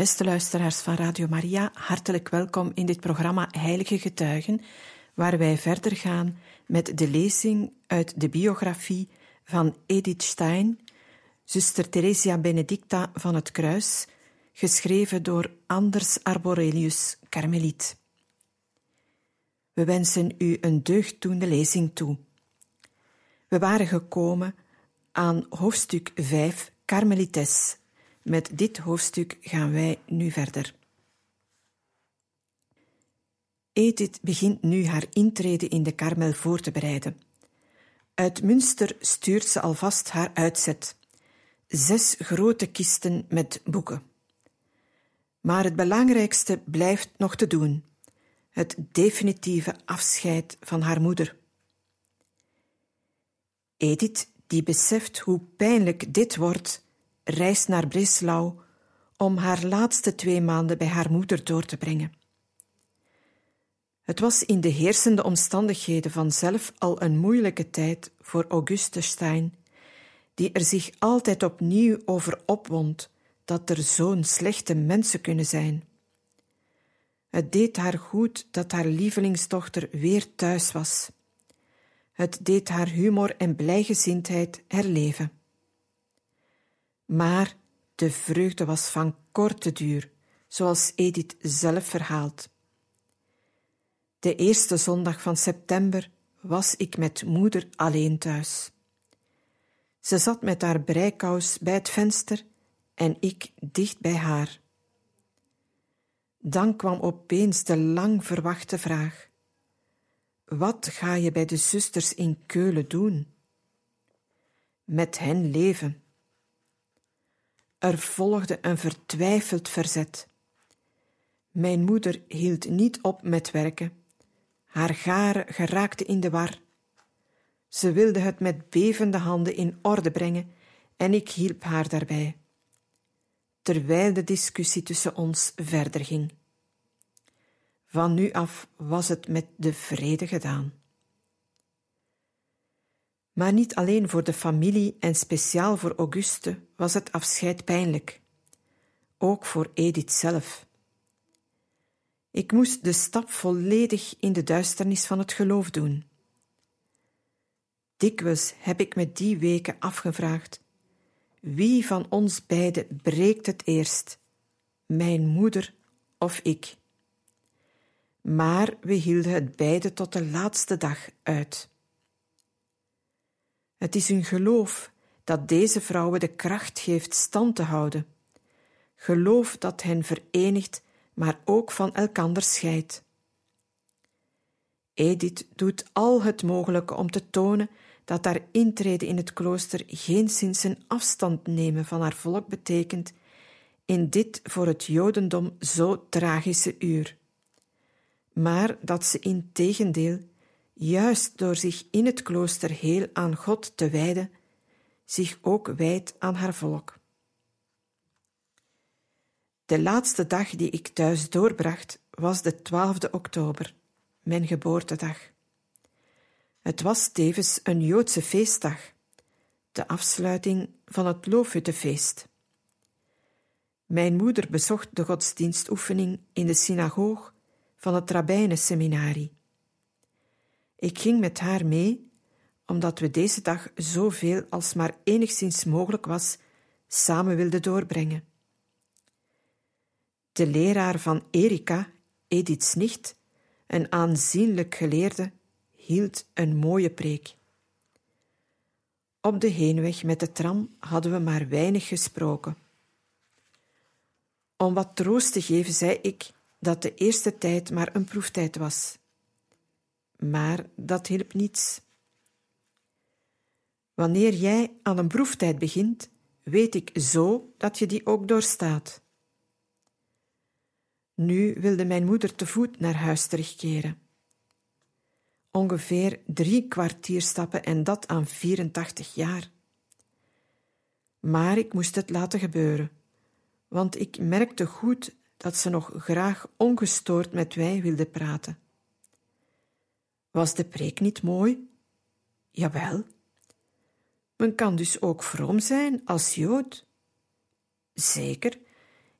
Beste luisteraars van Radio Maria, hartelijk welkom in dit programma Heilige Getuigen, waar wij verder gaan met de lezing uit de biografie van Edith Stein, zuster Theresia Benedicta van het Kruis, geschreven door Anders Arborelius, Karmeliet. We wensen u een deugddoende lezing toe. We waren gekomen aan hoofdstuk 5, Karmelites met dit hoofdstuk gaan wij nu verder. Edith begint nu haar intrede in de Karmel voor te bereiden. Uit Münster stuurt ze alvast haar uitzet. Zes grote kisten met boeken. Maar het belangrijkste blijft nog te doen: het definitieve afscheid van haar moeder. Edith, die beseft hoe pijnlijk dit wordt, reist naar Breslau om haar laatste twee maanden bij haar moeder door te brengen. Het was in de heersende omstandigheden vanzelf al een moeilijke tijd voor Auguste Stein, die er zich altijd opnieuw over opwond dat er zo'n slechte mensen kunnen zijn. Het deed haar goed dat haar lievelingsdochter weer thuis was. Het deed haar humor en blijgezindheid herleven. Maar de vreugde was van korte duur, zoals Edith zelf verhaalt. De eerste zondag van september was ik met moeder alleen thuis. Ze zat met haar breikous bij het venster en ik dicht bij haar. Dan kwam opeens de lang verwachte vraag: Wat ga je bij de zusters in Keulen doen? Met hen leven. Er volgde een vertwijfeld verzet. Mijn moeder hield niet op met werken. Haar garen geraakte in de war. Ze wilde het met bevende handen in orde brengen en ik hielp haar daarbij. Terwijl de discussie tussen ons verder ging. Van nu af was het met de vrede gedaan. Maar niet alleen voor de familie en speciaal voor Auguste was het afscheid pijnlijk. Ook voor Edith zelf. Ik moest de stap volledig in de duisternis van het geloof doen. Dikwijls heb ik me die weken afgevraagd: wie van ons beiden breekt het eerst, mijn moeder of ik? Maar we hielden het beide tot de laatste dag uit. Het is hun geloof dat deze vrouwen de kracht geeft stand te houden. Geloof dat hen verenigt, maar ook van elkander scheidt. Edith doet al het mogelijke om te tonen dat haar intrede in het klooster geen sinds een afstand nemen van haar volk betekent in dit voor het Jodendom zo tragische uur. Maar dat ze in tegendeel juist door zich in het klooster heel aan God te wijden, zich ook wijdt aan haar volk. De laatste dag die ik thuis doorbracht was de 12e oktober, mijn geboortedag. Het was tevens een Joodse feestdag, de afsluiting van het Loofhuttefeest. Mijn moeder bezocht de godsdienstoefening in de synagoog van het Rabbijnenseminarie. Ik ging met haar mee, omdat we deze dag zoveel als maar enigszins mogelijk was samen wilden doorbrengen. De leraar van Erika, Edith's nicht, een aanzienlijk geleerde, hield een mooie preek. Op de heenweg met de tram hadden we maar weinig gesproken. Om wat troost te geven, zei ik dat de eerste tijd maar een proeftijd was maar dat hielp niets. Wanneer jij aan een proeftijd begint, weet ik zo dat je die ook doorstaat. Nu wilde mijn moeder te voet naar huis terugkeren. Ongeveer drie kwartier stappen en dat aan 84 jaar. Maar ik moest het laten gebeuren, want ik merkte goed dat ze nog graag ongestoord met mij wilde praten. Was de preek niet mooi? Jawel. Men kan dus ook vroom zijn als Jood. Zeker,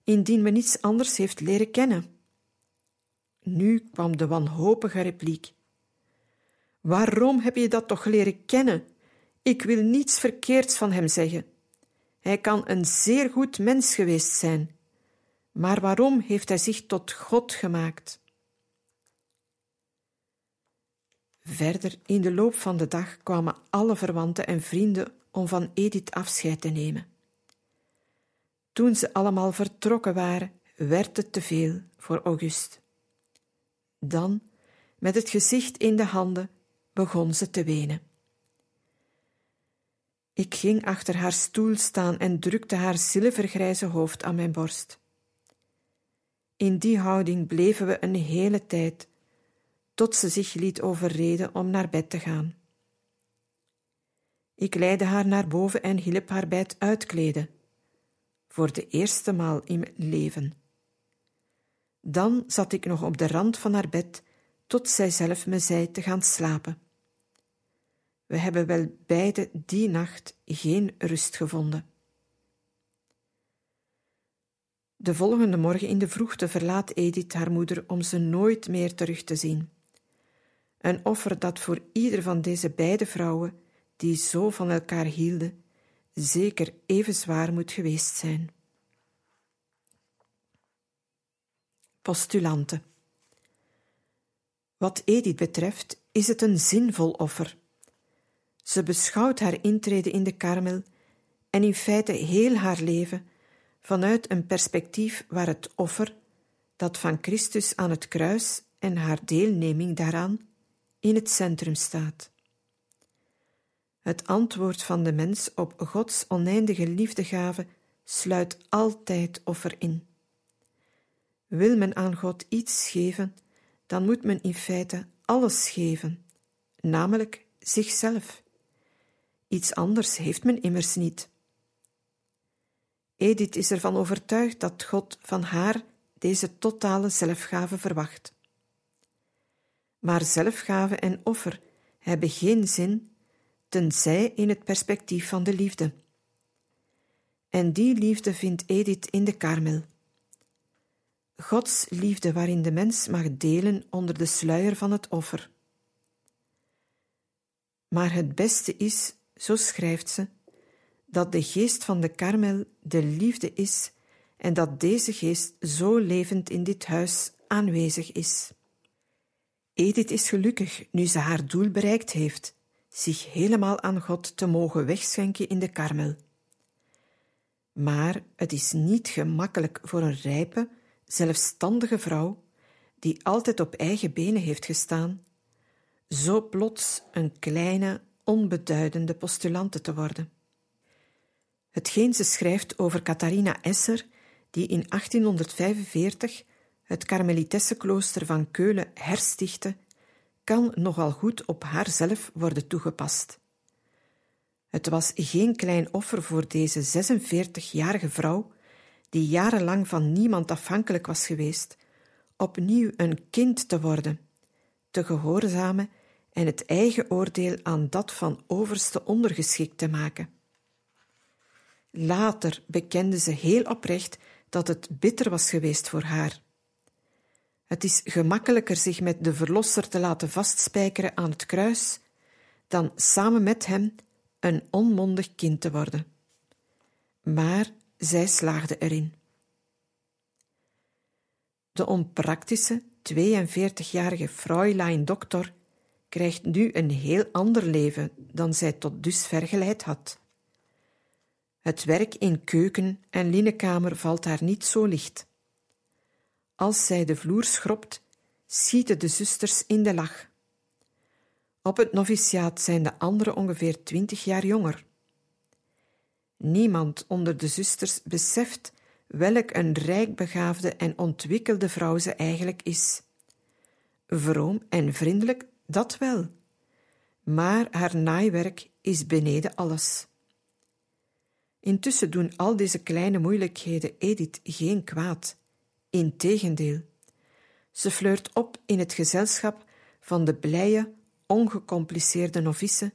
indien men niets anders heeft leren kennen. Nu kwam de wanhopige repliek. Waarom heb je dat toch leren kennen? Ik wil niets verkeerds van hem zeggen. Hij kan een zeer goed mens geweest zijn. Maar waarom heeft hij zich tot God gemaakt? Verder in de loop van de dag kwamen alle verwanten en vrienden om van Edith afscheid te nemen. Toen ze allemaal vertrokken waren, werd het te veel voor August. Dan, met het gezicht in de handen, begon ze te wenen. Ik ging achter haar stoel staan en drukte haar zilvergrijze hoofd aan mijn borst. In die houding bleven we een hele tijd, tot ze zich liet overreden om naar bed te gaan. Ik leidde haar naar boven en hielp haar bij het uitkleden, voor de eerste maal in mijn leven. Dan zat ik nog op de rand van haar bed, tot zij zelf me zei te gaan slapen. We hebben wel beide die nacht geen rust gevonden. De volgende morgen in de vroegte verlaat Edith haar moeder om ze nooit meer terug te zien. Een offer dat voor ieder van deze beide vrouwen, die zo van elkaar hielden, zeker even zwaar moet geweest zijn. Postulante. Wat Edith betreft, is het een zinvol offer. Ze beschouwt haar intrede in de karmel en in feite heel haar leven vanuit een perspectief waar het offer, dat van Christus aan het kruis en haar deelneming daaraan, in het centrum staat. Het antwoord van de mens op Gods oneindige liefdegave sluit altijd offer in. Wil men aan God iets geven, dan moet men in feite alles geven, namelijk zichzelf. Iets anders heeft men immers niet. Edith is ervan overtuigd dat God van haar deze totale zelfgave verwacht. Maar zelfgave en offer hebben geen zin tenzij in het perspectief van de liefde. En die liefde vindt Edith in de karmel. Gods liefde waarin de mens mag delen onder de sluier van het offer. Maar het beste is, zo schrijft ze, dat de geest van de karmel de liefde is en dat deze geest zo levend in dit huis aanwezig is. Edith is gelukkig nu ze haar doel bereikt heeft, zich helemaal aan God te mogen wegschenken in de karmel. Maar het is niet gemakkelijk voor een rijpe, zelfstandige vrouw, die altijd op eigen benen heeft gestaan, zo plots een kleine, onbeduidende postulante te worden. Hetgeen ze schrijft over Catharina Esser, die in 1845 het Karmelitessenklooster van Keulen herstichtte, kan nogal goed op haarzelf worden toegepast. Het was geen klein offer voor deze 46-jarige vrouw, die jarenlang van niemand afhankelijk was geweest, opnieuw een kind te worden, te gehoorzamen en het eigen oordeel aan dat van overste ondergeschikt te maken. Later bekende ze heel oprecht dat het bitter was geweest voor haar. Het is gemakkelijker zich met de Verlosser te laten vastspijkeren aan het kruis, dan samen met hem een onmondig kind te worden. Maar zij slaagde erin. De onpraktische, 42-jarige Fräulein Dokter krijgt nu een heel ander leven dan zij tot dusver geleid had. Het werk in keuken en linnenkamer valt haar niet zo licht. Als zij de vloer schrobt, schieten de zusters in de lach. Op het noviciaat zijn de anderen ongeveer twintig jaar jonger. Niemand onder de zusters beseft welk een rijkbegaafde en ontwikkelde vrouw ze eigenlijk is. Vroom en vriendelijk, dat wel, maar haar naaiwerk is beneden alles. Intussen doen al deze kleine moeilijkheden Edith geen kwaad. Integendeel, ze flirt op in het gezelschap van de blije, ongecompliceerde novice.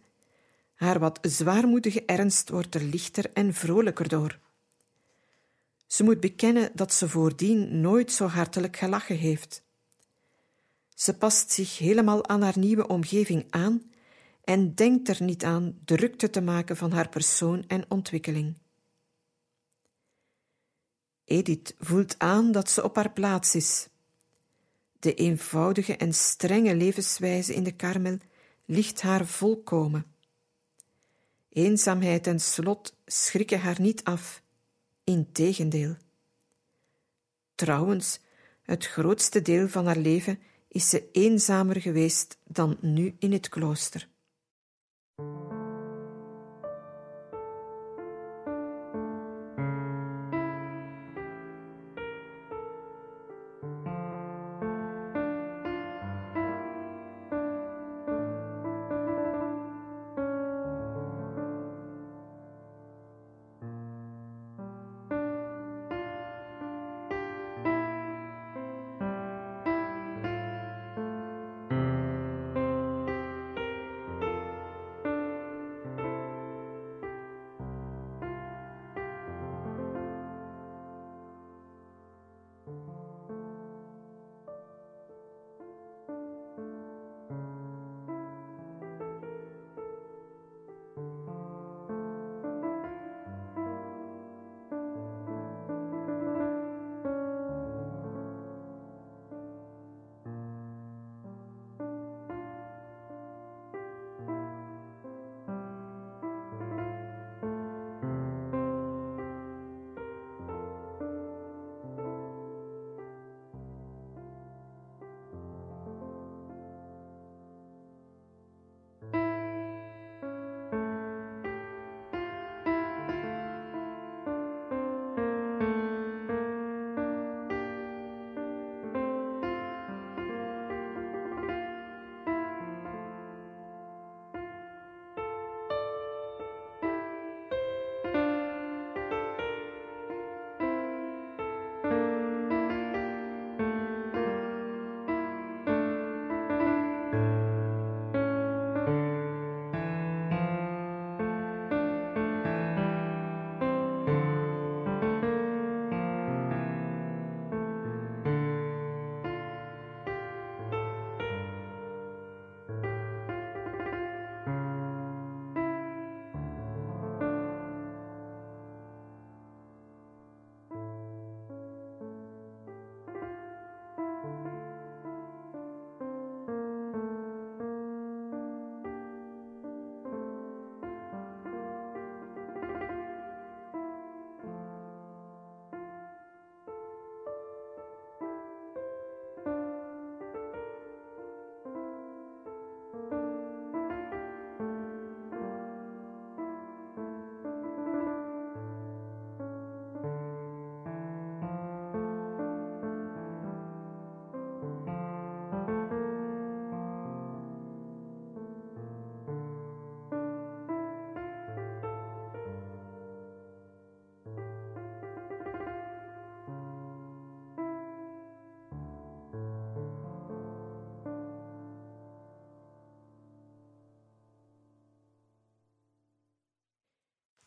Haar wat zwaarmoedige ernst wordt er lichter en vrolijker door. Ze moet bekennen dat ze voordien nooit zo hartelijk gelachen heeft. Ze past zich helemaal aan haar nieuwe omgeving aan en denkt er niet aan drukte te maken van haar persoon en ontwikkeling. Edith voelt aan dat ze op haar plaats is. De eenvoudige en strenge levenswijze in de karmel ligt haar volkomen. Eenzaamheid en slot schrikken haar niet af, integendeel. Trouwens, het grootste deel van haar leven is ze eenzamer geweest dan nu in het klooster.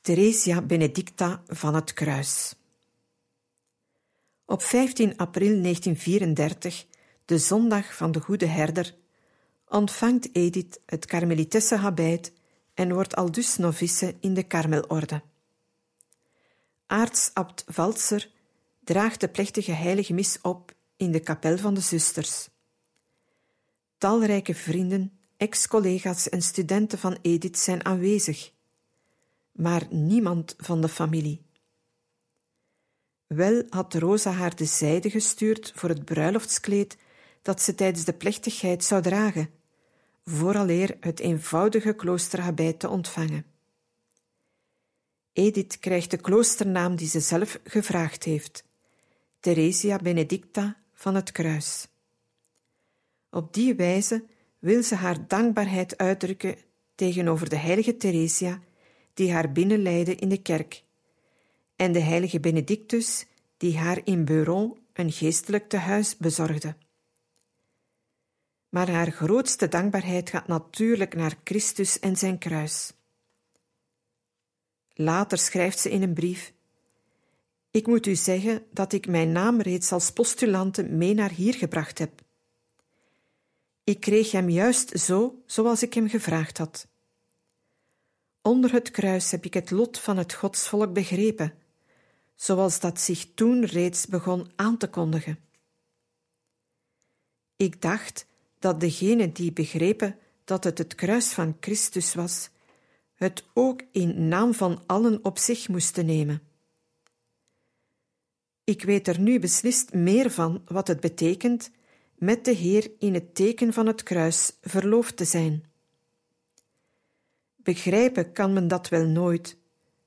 Theresia Benedicta van het Kruis. Op 15 april 1934, de zondag van de Goede Herder, ontvangt Edith het Karmelitesse habit en wordt aldus novice in de Karmelorde. Aartsabt Valser draagt de plechtige heilige mis op in de kapel van de zusters. Talrijke vrienden, ex-collega's en studenten van Edith zijn aanwezig maar niemand van de familie. Wel had Rosa haar de zijde gestuurd voor het bruiloftskleed dat ze tijdens de plechtigheid zou dragen, vooraleer het eenvoudige kloosterhabit te ontvangen. Edith krijgt de kloosternaam die ze zelf gevraagd heeft: Theresia Benedicta van het Kruis. Op die wijze wil ze haar dankbaarheid uitdrukken tegenover de heilige Theresia, die haar binnenleidde in de kerk, en de heilige Benedictus, die haar in Beuron een geestelijk tehuis bezorgde. Maar haar grootste dankbaarheid gaat natuurlijk naar Christus en zijn kruis. Later schrijft ze in een brief: Ik moet u zeggen dat ik mijn naam reeds als postulante mee naar hier gebracht heb. Ik kreeg hem juist zo zoals ik hem gevraagd had. Onder het kruis heb ik het lot van het godsvolk begrepen, zoals dat zich toen reeds begon aan te kondigen. Ik dacht dat degenen die begrepen dat het het kruis van Christus was, het ook in naam van allen op zich moesten nemen. Ik weet er nu beslist meer van wat het betekent met de Heer in het teken van het kruis verloofd te zijn. Begrijpen kan men dat wel nooit,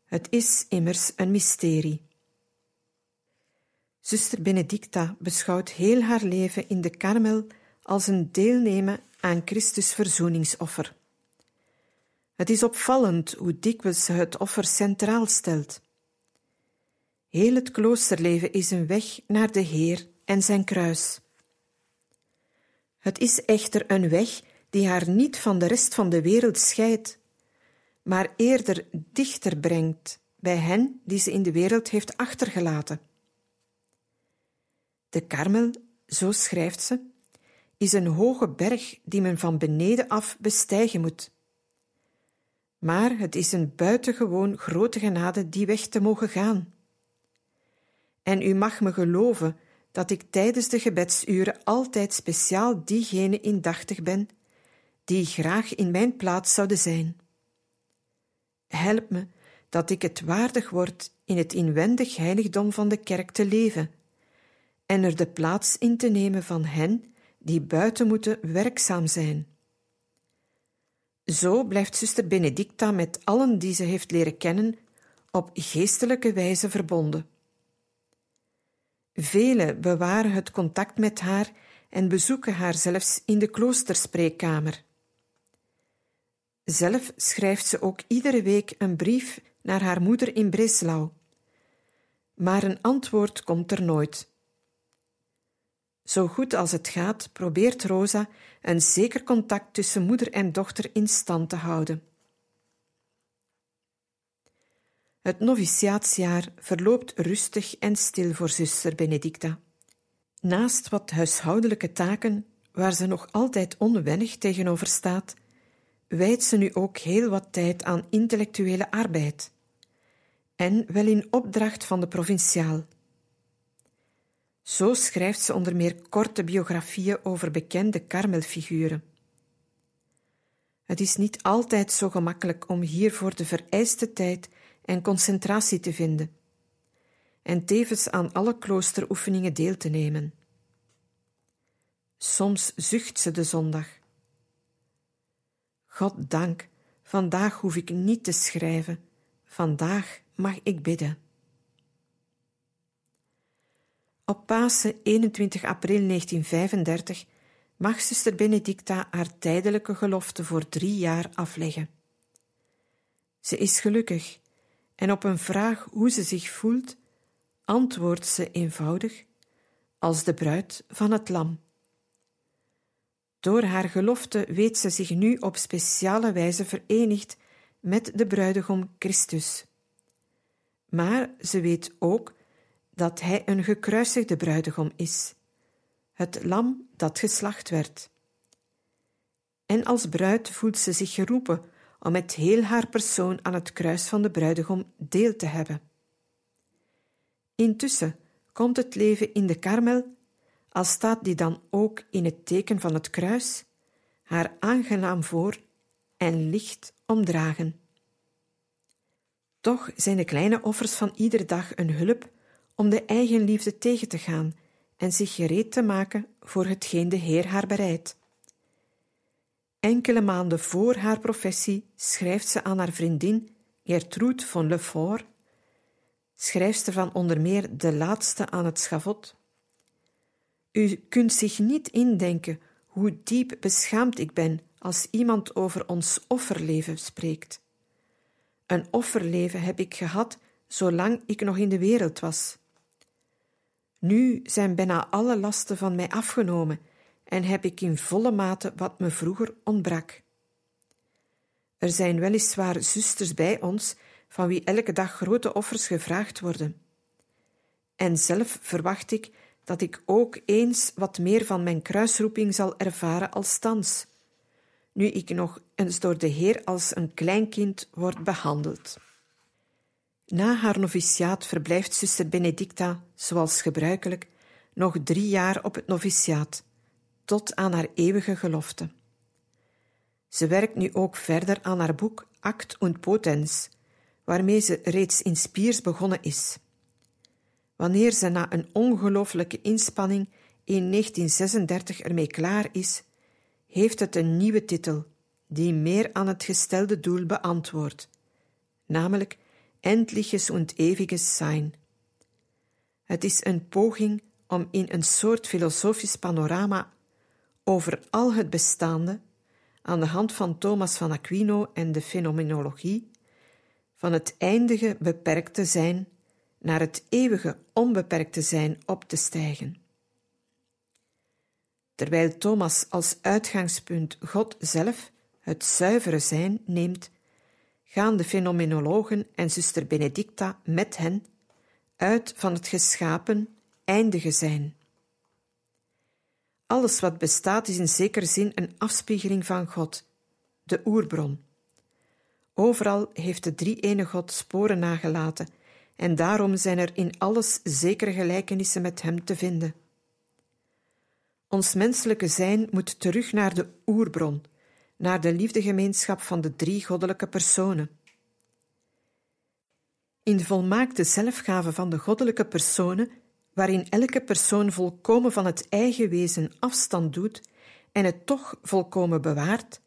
het is immers een mysterie. Zuster Benedicta beschouwt heel haar leven in de Karmel als een deelnemen aan Christus verzoeningsoffer. Het is opvallend hoe dikwijls ze het offer centraal stelt. Heel het kloosterleven is een weg naar de Heer en zijn kruis. Het is echter een weg die haar niet van de rest van de wereld scheidt, maar eerder dichter brengt bij hen die ze in de wereld heeft achtergelaten. De Karmel, zo schrijft ze, is een hoge berg die men van beneden af bestijgen moet. Maar het is een buitengewoon grote genade die weg te mogen gaan. En u mag me geloven dat ik tijdens de gebedsuren altijd speciaal diegene indachtig ben die graag in mijn plaats zouden zijn. Help me dat ik het waardig word in het inwendig heiligdom van de kerk te leven en er de plaats in te nemen van hen die buiten moeten werkzaam zijn. Zo blijft zuster Benedicta met allen die ze heeft leren kennen op geestelijke wijze verbonden. Velen bewaren het contact met haar en bezoeken haar zelfs in de kloosterspreekkamer. Zelf schrijft ze ook iedere week een brief naar haar moeder in Breslau. Maar een antwoord komt er nooit. Zo goed als het gaat, probeert Rosa een zeker contact tussen moeder en dochter in stand te houden. Het noviciaatsjaar verloopt rustig en stil voor zuster Benedicta. Naast wat huishoudelijke taken, waar ze nog altijd onwennig tegenover staat, wijdt ze nu ook heel wat tijd aan intellectuele arbeid. En wel in opdracht van de provinciaal. Zo schrijft ze onder meer korte biografieën over bekende karmelfiguren. Het is niet altijd zo gemakkelijk om hiervoor de vereiste tijd en concentratie te vinden, en tevens aan alle kloosteroefeningen deel te nemen. Soms zucht ze de zondag. God dank, vandaag hoef ik niet te schrijven, vandaag mag ik bidden. Op Pasen 21 april 1935 mag zuster Benedicta haar tijdelijke gelofte voor drie jaar afleggen. Ze is gelukkig en op een vraag hoe ze zich voelt, antwoordt ze eenvoudig als de bruid van het lam. Door haar gelofte weet ze zich nu op speciale wijze verenigd met de bruidegom Christus. Maar ze weet ook dat hij een gekruisigde bruidegom is, het lam dat geslacht werd. En als bruid voelt ze zich geroepen om met heel haar persoon aan het kruis van de bruidegom deel te hebben. Intussen komt het leven in de karmel, al staat die dan ook in het teken van het kruis, haar aangenaam voor en licht omdragen. Toch zijn de kleine offers van iedere dag een hulp om de eigenliefde tegen te gaan en zich gereed te maken voor hetgeen de Heer haar bereidt. Enkele maanden voor haar professie schrijft ze aan haar vriendin Gertrude von Lefort, schrijfster van onder meer De Laatste aan het Schavot. U kunt zich niet indenken hoe diep beschaamd ik ben als iemand over ons offerleven spreekt. Een offerleven heb ik gehad zolang ik nog in de wereld was. Nu zijn bijna alle lasten van mij afgenomen en heb ik in volle mate wat me vroeger ontbrak. Er zijn weliswaar zusters bij ons van wie elke dag grote offers gevraagd worden. En zelf verwacht ik dat ik ook eens wat meer van mijn kruisroeping zal ervaren als thans, nu ik nog eens door de Heer als een kleinkind word behandeld. Na haar noviciaat verblijft zuster Benedicta, zoals gebruikelijk, nog drie jaar op het noviciaat, tot aan haar eeuwige gelofte. Ze werkt nu ook verder aan haar boek Act und Potens, waarmee ze reeds in Spiers begonnen is. Wanneer ze na een ongelooflijke inspanning in 1936 ermee klaar is, heeft het een nieuwe titel, die meer aan het gestelde doel beantwoordt, namelijk Endliches und Ewiges Sein. Het is een poging om in een soort filosofisch panorama over al het bestaande, aan de hand van Thomas van Aquino en de fenomenologie, van het eindige beperkte zijn naar het eeuwige onbeperkte zijn op te stijgen. Terwijl Thomas als uitgangspunt God zelf, het zuivere zijn, neemt, gaan de fenomenologen en zuster Benedicta met hen uit van het geschapen, eindige zijn. Alles wat bestaat is in zekere zin een afspiegeling van God, de oerbron. Overal heeft de drie-ene God sporen nagelaten en daarom zijn er in alles zekere gelijkenissen met Hem te vinden. Ons menselijke zijn moet terug naar de oerbron, naar de liefdegemeenschap van de drie goddelijke personen. In de volmaakte zelfgave van de goddelijke personen, waarin elke persoon volkomen van het eigen wezen afstand doet en het toch volkomen bewaart,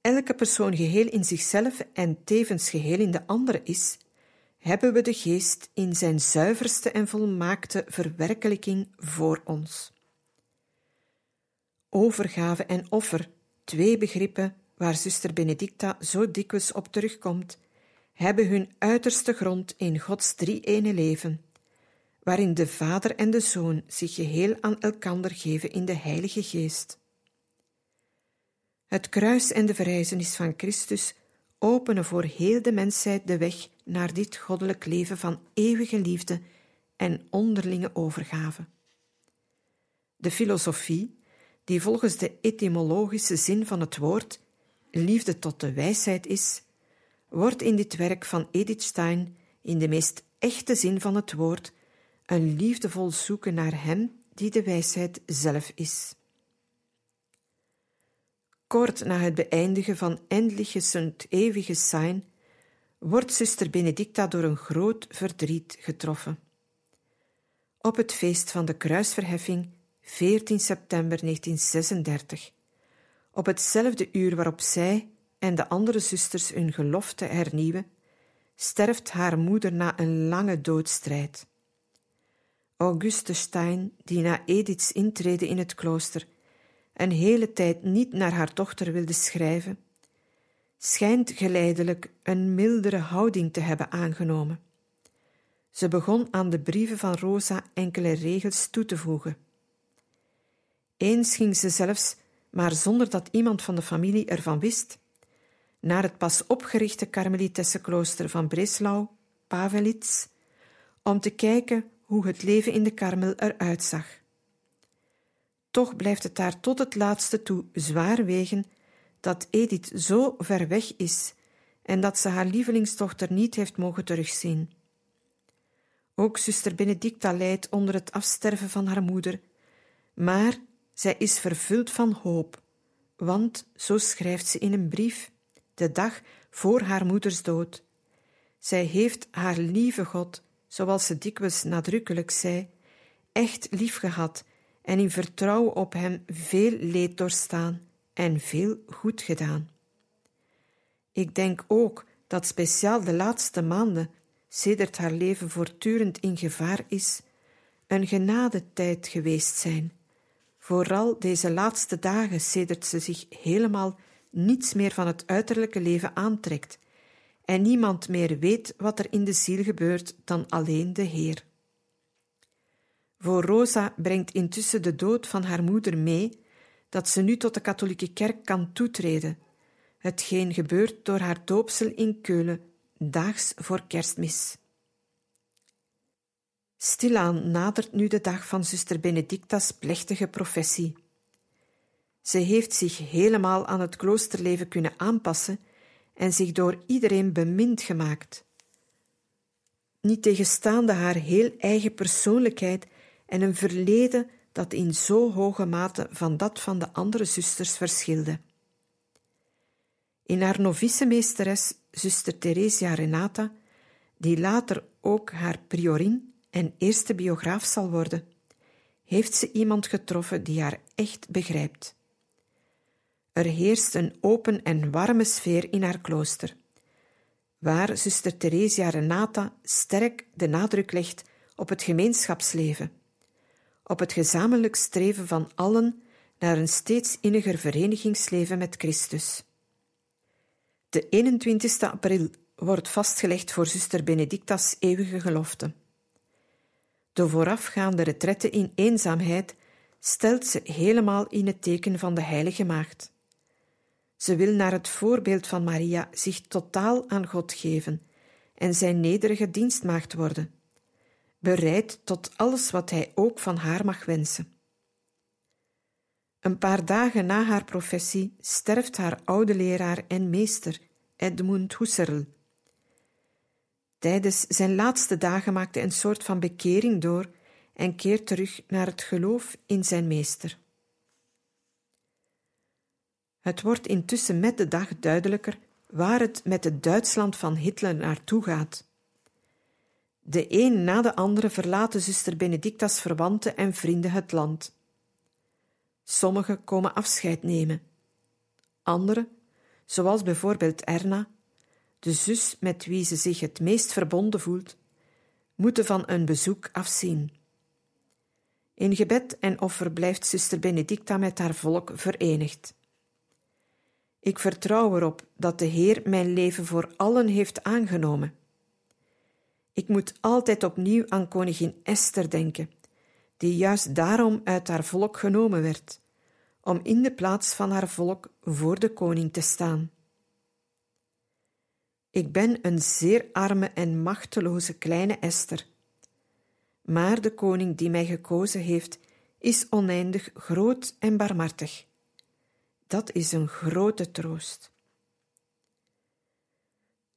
elke persoon geheel in zichzelf en tevens geheel in de andere is, hebben we de geest in zijn zuiverste en volmaakte verwerkelijking voor ons. Overgave en offer, twee begrippen waar zuster Benedicta zo dikwijls op terugkomt, hebben hun uiterste grond in Gods drie-ene leven, waarin de Vader en de Zoon zich geheel aan elkander geven in de Heilige Geest. Het kruis en de verrijzenis van Christus openen voor heel de mensheid de weg naar dit goddelijk leven van eeuwige liefde en onderlinge overgave. De filosofie, die volgens de etymologische zin van het woord liefde tot de wijsheid is, wordt in dit werk van Edith Stein in de meest echte zin van het woord een liefdevol zoeken naar Hem die de wijsheid zelf is. Kort na het beëindigen van Endliches und Ewiges Sein wordt zuster Benedicta door een groot verdriet getroffen. Op het feest van de kruisverheffing, 14 september 1936, op hetzelfde uur waarop zij en de andere zusters hun gelofte hernieuwen, sterft haar moeder na een lange doodstrijd. Auguste Stein, die na Ediths intrede in het klooster een hele tijd niet naar haar dochter wilde schrijven, schijnt geleidelijk een mildere houding te hebben aangenomen. Ze begon aan de brieven van Rosa enkele regels toe te voegen. Eens ging ze zelfs, maar zonder dat iemand van de familie ervan wist, naar het pas opgerichte Karmelitessenklooster van Breslau, Pavelits, om te kijken hoe het leven in de Karmel eruit zag. Toch blijft het daar tot het laatste toe zwaar wegen dat Edith zo ver weg is en dat ze haar lievelingsdochter niet heeft mogen terugzien. Ook zuster Benedicta lijdt onder het afsterven van haar moeder, maar zij is vervuld van hoop, want, zo schrijft ze in een brief, de dag voor haar moeders dood. Zij heeft haar lieve God, zoals ze dikwijls nadrukkelijk zei, echt lief gehad en in vertrouwen op hem veel leed doorstaan en veel goed gedaan. Ik denk ook dat speciaal de laatste maanden, sedert haar leven voortdurend in gevaar is, een genadetijd geweest zijn. Vooral deze laatste dagen, sedert ze zich helemaal niets meer van het uiterlijke leven aantrekt en niemand meer weet wat er in de ziel gebeurt dan alleen de Heer. Voor Rosa brengt intussen de dood van haar moeder mee dat ze nu tot de katholieke kerk kan toetreden, hetgeen gebeurt door haar doopsel in Keulen, daags voor kerstmis. Stilaan nadert nu de dag van zuster Benedicta's plechtige professie. Ze heeft zich helemaal aan het kloosterleven kunnen aanpassen en zich door iedereen bemind gemaakt. Niet tegenstaande haar heel eigen persoonlijkheid en een verleden dat in zo hoge mate van dat van de andere zusters verschilde. In haar novice-meesteres, zuster Theresia Renata, die later ook haar priorin en eerste biograaf zal worden, heeft ze iemand getroffen die haar echt begrijpt. Er heerst een open en warme sfeer in haar klooster, waar zuster Theresia Renata sterk de nadruk legt op het gemeenschapsleven, op het gezamenlijk streven van allen naar een steeds inniger verenigingsleven met Christus. De 21 april wordt vastgelegd voor zuster Benedicta's eeuwige gelofte. De voorafgaande retrette in eenzaamheid stelt ze helemaal in het teken van de Heilige Maagd. Ze wil naar het voorbeeld van Maria zich totaal aan God geven en zijn nederige dienstmaagd worden, bereid tot alles wat hij ook van haar mag wensen. Een paar dagen na haar professie sterft haar oude leraar en meester, Edmund Husserl. Tijdens zijn laatste dagen maakte een soort van bekering door en keert terug naar het geloof in zijn meester. Het wordt intussen met de dag duidelijker waar het met het Duitsland van Hitler naartoe gaat. De een na de andere verlaten zuster Benedicta's verwanten en vrienden het land. Sommigen komen afscheid nemen. Anderen, zoals bijvoorbeeld Erna, de zus met wie ze zich het meest verbonden voelt, moeten van een bezoek afzien. In gebed en offer blijft zuster Benedicta met haar volk verenigd. Ik vertrouw erop dat de Heer mijn leven voor allen heeft aangenomen. Ik moet altijd opnieuw aan koningin Esther denken, die juist daarom uit haar volk genomen werd, om in de plaats van haar volk voor de koning te staan. Ik ben een zeer arme en machteloze kleine Esther. Maar de koning die mij gekozen heeft, is oneindig groot en barmhartig. Dat is een grote troost.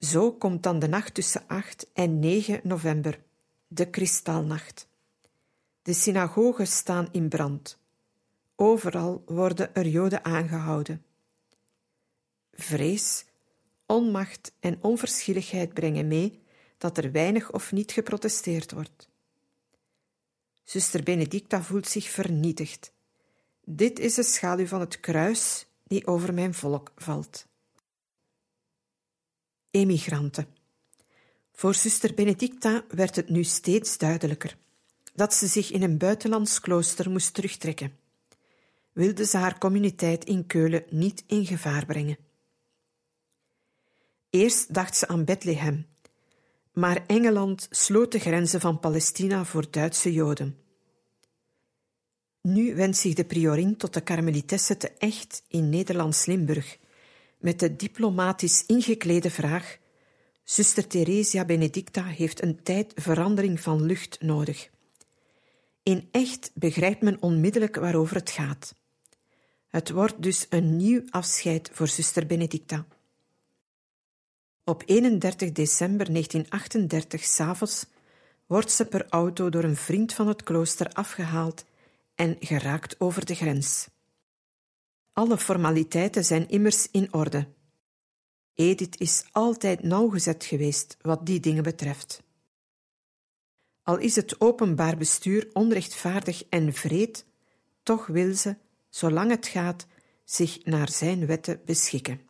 Zo komt dan de nacht tussen 8 en 9 november, de kristalnacht. De synagogen staan in brand. Overal worden er Joden aangehouden. Vrees, onmacht en onverschilligheid brengen mee dat er weinig of niet geprotesteerd wordt. Zuster Benedicta voelt zich vernietigd. Dit is de schaduw van het kruis die over mijn volk valt. Emigranten. Voor zuster Benedicta werd het nu steeds duidelijker dat ze zich in een buitenlands klooster moest terugtrekken. Wilde ze haar communiteit in Keulen niet in gevaar brengen. Eerst dacht ze aan Bethlehem, maar Engeland sloot de grenzen van Palestina voor Duitse Joden. Nu wendt zich de priorin tot de karmelitesse te echt in Nederlands-Limburg, met de diplomatisch ingeklede vraag: Zuster Theresia Benedicta heeft een tijd verandering van lucht nodig. In echt begrijpt men onmiddellijk waarover het gaat. Het wordt dus een nieuw afscheid voor zuster Benedicta. Op 31 december 1938 s'avonds wordt ze per auto door een vriend van het klooster afgehaald en geraakt over de grens. Alle formaliteiten zijn immers in orde. Edith is altijd nauwgezet geweest wat die dingen betreft. Al is het openbaar bestuur onrechtvaardig en vreed, toch wil ze, zolang het gaat, zich naar zijn wetten beschikken.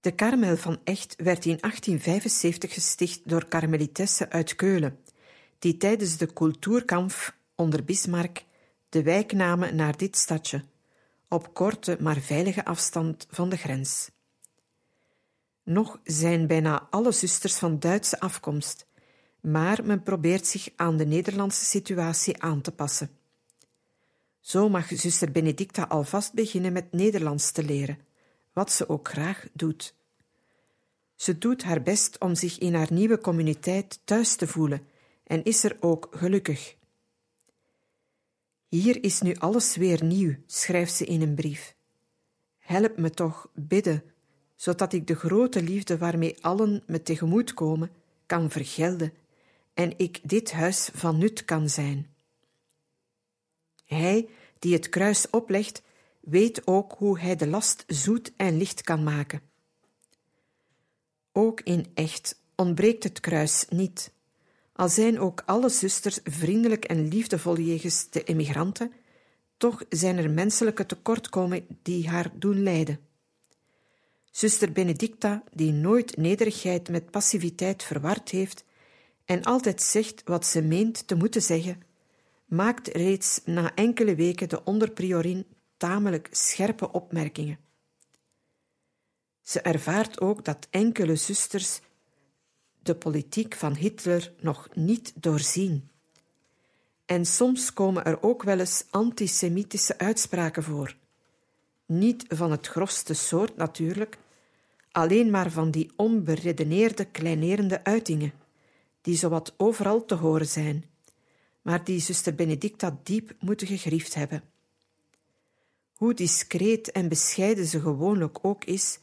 De Karmel van Echt werd in 1875 gesticht door karmelitessen uit Keulen, die tijdens de Kulturkampf onder Bismarck de wijk namen naar dit stadje, op korte maar veilige afstand van de grens. Nog zijn bijna alle zusters van Duitse afkomst, maar men probeert zich aan de Nederlandse situatie aan te passen. Zo mag zuster Benedicta alvast beginnen met Nederlands te leren, wat ze ook graag doet. Ze doet haar best om zich in haar nieuwe communiteit thuis te voelen en is er ook gelukkig. Hier is nu alles weer nieuw, schrijft ze in een brief. Help me toch bidden, zodat ik de grote liefde waarmee allen me tegemoet komen, kan vergelden en ik dit huis van nut kan zijn. Hij die het kruis oplegt, weet ook hoe hij de last zoet en licht kan maken. Ook in echt ontbreekt het kruis niet. Al zijn ook alle zusters vriendelijk en liefdevol jegens de emigranten, toch zijn er menselijke tekortkomingen die haar doen lijden. Zuster Benedicta, die nooit nederigheid met passiviteit verward heeft en altijd zegt wat ze meent te moeten zeggen, maakt reeds na enkele weken de onderpriorin tamelijk scherpe opmerkingen. Ze ervaart ook dat enkele zusters de politiek van Hitler nog niet doorzien. En soms komen er ook wel eens antisemitische uitspraken voor. Niet van het grofste soort natuurlijk, alleen maar van die onberedeneerde, kleinerende uitingen, die zowat overal te horen zijn, maar die zuster Benedicta diep moeten gegriefd hebben. Hoe discreet en bescheiden ze gewoonlijk ook is,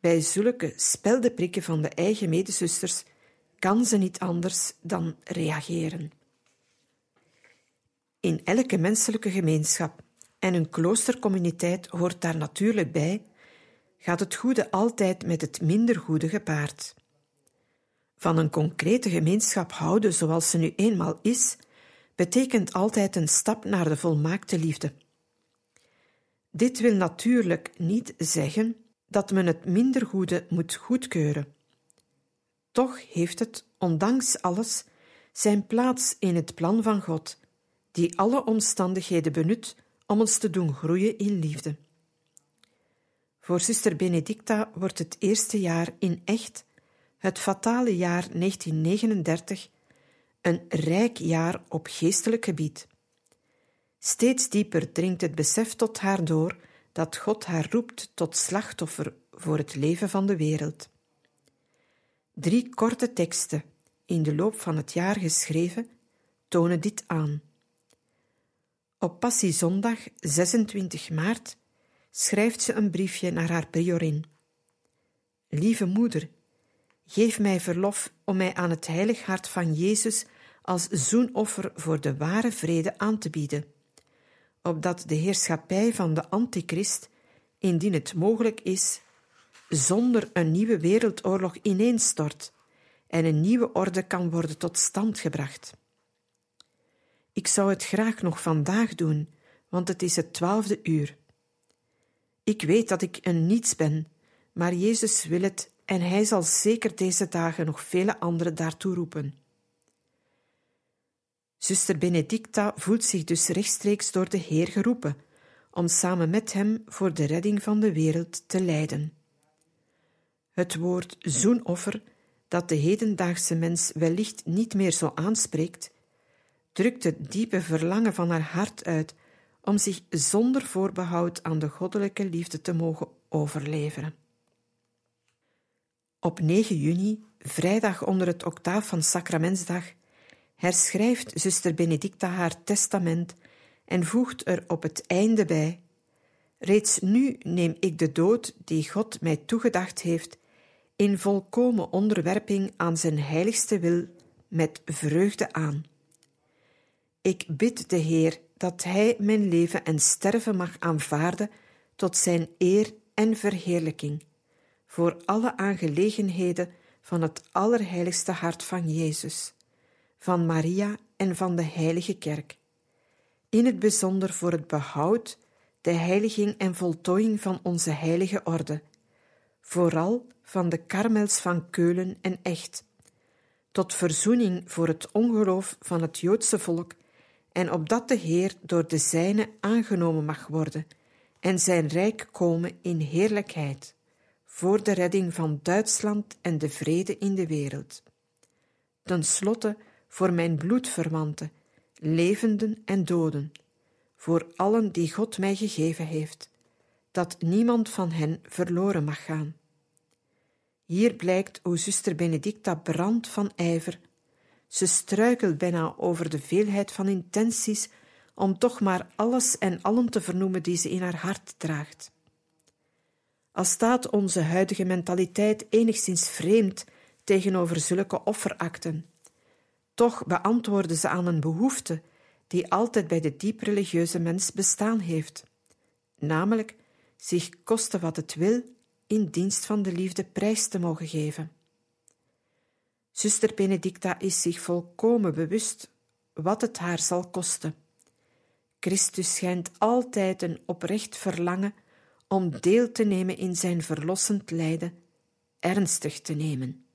bij zulke speldeprikken van de eigen medezusters kan ze niet anders dan reageren. In elke menselijke gemeenschap en een kloostercommuniteit hoort daar natuurlijk bij, gaat het goede altijd met het minder goede gepaard. Van een concrete gemeenschap houden zoals ze nu eenmaal is, betekent altijd een stap naar de volmaakte liefde. Dit wil natuurlijk niet zeggen dat men het minder goede moet goedkeuren. Toch heeft het, ondanks alles, zijn plaats in het plan van God, die alle omstandigheden benut om ons te doen groeien in liefde. Voor zuster Benedicta wordt het eerste jaar in echt, het fatale jaar 1939, een rijk jaar op geestelijk gebied. Steeds dieper dringt het besef tot haar door dat God haar roept tot slachtoffer voor het leven van de wereld. Drie korte teksten, in de loop van het jaar geschreven, tonen dit aan. Op Passiezondag 26 maart schrijft ze een briefje naar haar priorin. Lieve moeder, geef mij verlof om mij aan het heilig hart van Jezus als zoenoffer voor de ware vrede aan te bieden opdat de heerschappij van de antichrist indien het mogelijk is, zonder een nieuwe wereldoorlog ineenstort en een nieuwe orde kan worden tot stand gebracht. Ik zou het graag nog vandaag doen, want het is het twaalfde uur. Ik weet dat ik een niets ben, maar Jezus wil het en hij zal zeker deze dagen nog vele anderen daartoe roepen. Zuster Benedicta voelt zich dus rechtstreeks door de Heer geroepen om samen met hem voor de redding van de wereld te lijden. Het woord zoenoffer, dat de hedendaagse mens wellicht niet meer zo aanspreekt, drukt het diepe verlangen van haar hart uit om zich zonder voorbehoud aan de goddelijke liefde te mogen overleveren. Op 9 juni, vrijdag onder het octaaf van Sacramentsdag, herschrijft zuster Benedicta haar testament en voegt er op het einde bij: Reeds nu neem ik de dood die God mij toegedacht heeft, in volkomen onderwerping aan zijn heiligste wil, met vreugde aan. Ik bid de Heer dat Hij mijn leven en sterven mag aanvaarden tot Zijn eer en verheerlijking, voor alle aangelegenheden van het Allerheiligste Hart van Jezus, van Maria en van de Heilige Kerk, in het bijzonder voor het behoud, de heiliging en voltooiing van onze heilige orde, vooral van de Karmels van Keulen en Echt, tot verzoening voor het ongeloof van het Joodse volk en opdat de Heer door de zijne aangenomen mag worden en zijn rijk komen in heerlijkheid, voor de redding van Duitsland en de vrede in de wereld. Ten slotte voor mijn bloedverwanten, levenden en doden, voor allen die God mij gegeven heeft, dat niemand van hen verloren mag gaan. Hier blijkt hoe zuster Benedicta brandt van ijver ze struikelt bijna over de veelheid van intenties om toch maar alles en allen te vernoemen die ze in haar hart draagt. Al staat onze huidige mentaliteit enigszins vreemd tegenover zulke offerakten, toch beantwoorden ze aan een behoefte die altijd bij de diep religieuze mens bestaan heeft, namelijk zich koste wat het wil in dienst van de liefde prijs te mogen geven. Zuster Benedicta is zich volkomen bewust wat het haar zal kosten. Christus schijnt altijd een oprecht verlangen om deel te nemen in zijn verlossend lijden, ernstig te nemen.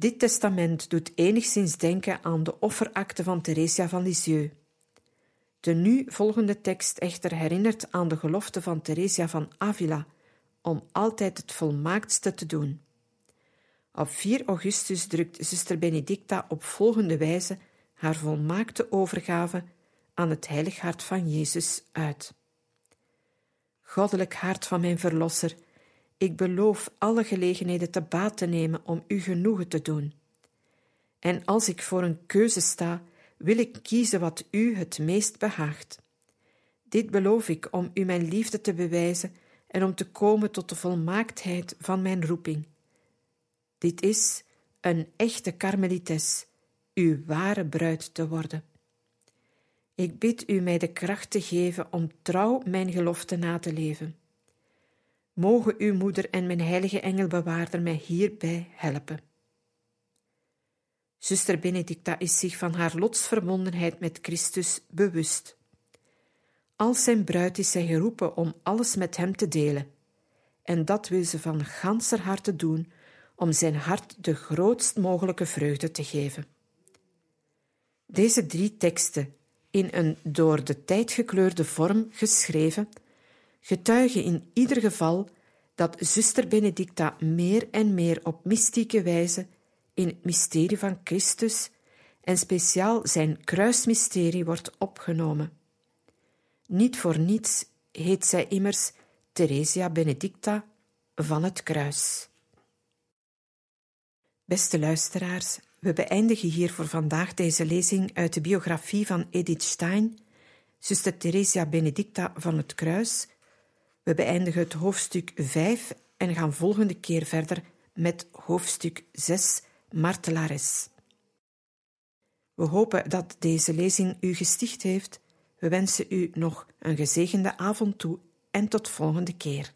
Dit testament doet enigszins denken aan de offerakte van Theresia van Lisieux. De nu volgende tekst echter herinnert aan de gelofte van Theresia van Avila om altijd het volmaaktste te doen. Op 4 augustus drukt zuster Benedicta op volgende wijze haar volmaakte overgave aan het heilig hart van Jezus uit. Goddelijk hart van mijn verlosser, ik beloof alle gelegenheden te baat te nemen om u genoegen te doen. En als ik voor een keuze sta, wil ik kiezen wat u het meest behaagt. Dit beloof ik om u mijn liefde te bewijzen en om te komen tot de volmaaktheid van mijn roeping. Dit is een echte karmelites, uw ware bruid te worden. Ik bid u mij de kracht te geven om trouw mijn gelofte na te leven. Mogen uw moeder en mijn heilige engelbewaarder mij hierbij helpen. Zuster Benedicta is zich van haar lotsverbondenheid met Christus bewust. Als zijn bruid is zij geroepen om alles met hem te delen, en dat wil ze van ganser harte doen om zijn hart de grootst mogelijke vreugde te geven. Deze drie teksten, in een door de tijd gekleurde vorm geschreven, getuigen in ieder geval dat zuster Benedicta meer en meer op mystieke wijze in het mysterie van Christus en speciaal zijn kruismysterie wordt opgenomen. Niet voor niets heet zij immers Theresia Benedicta van het kruis. Beste luisteraars, we beëindigen hier voor vandaag deze lezing uit de biografie van Edith Stein, zuster Theresia Benedicta van het Kruis. We beëindigen het hoofdstuk 5 en gaan volgende keer verder met hoofdstuk 6, Martelares. We hopen dat deze lezing u gesticht heeft. We wensen u nog een gezegende avond toe en tot volgende keer.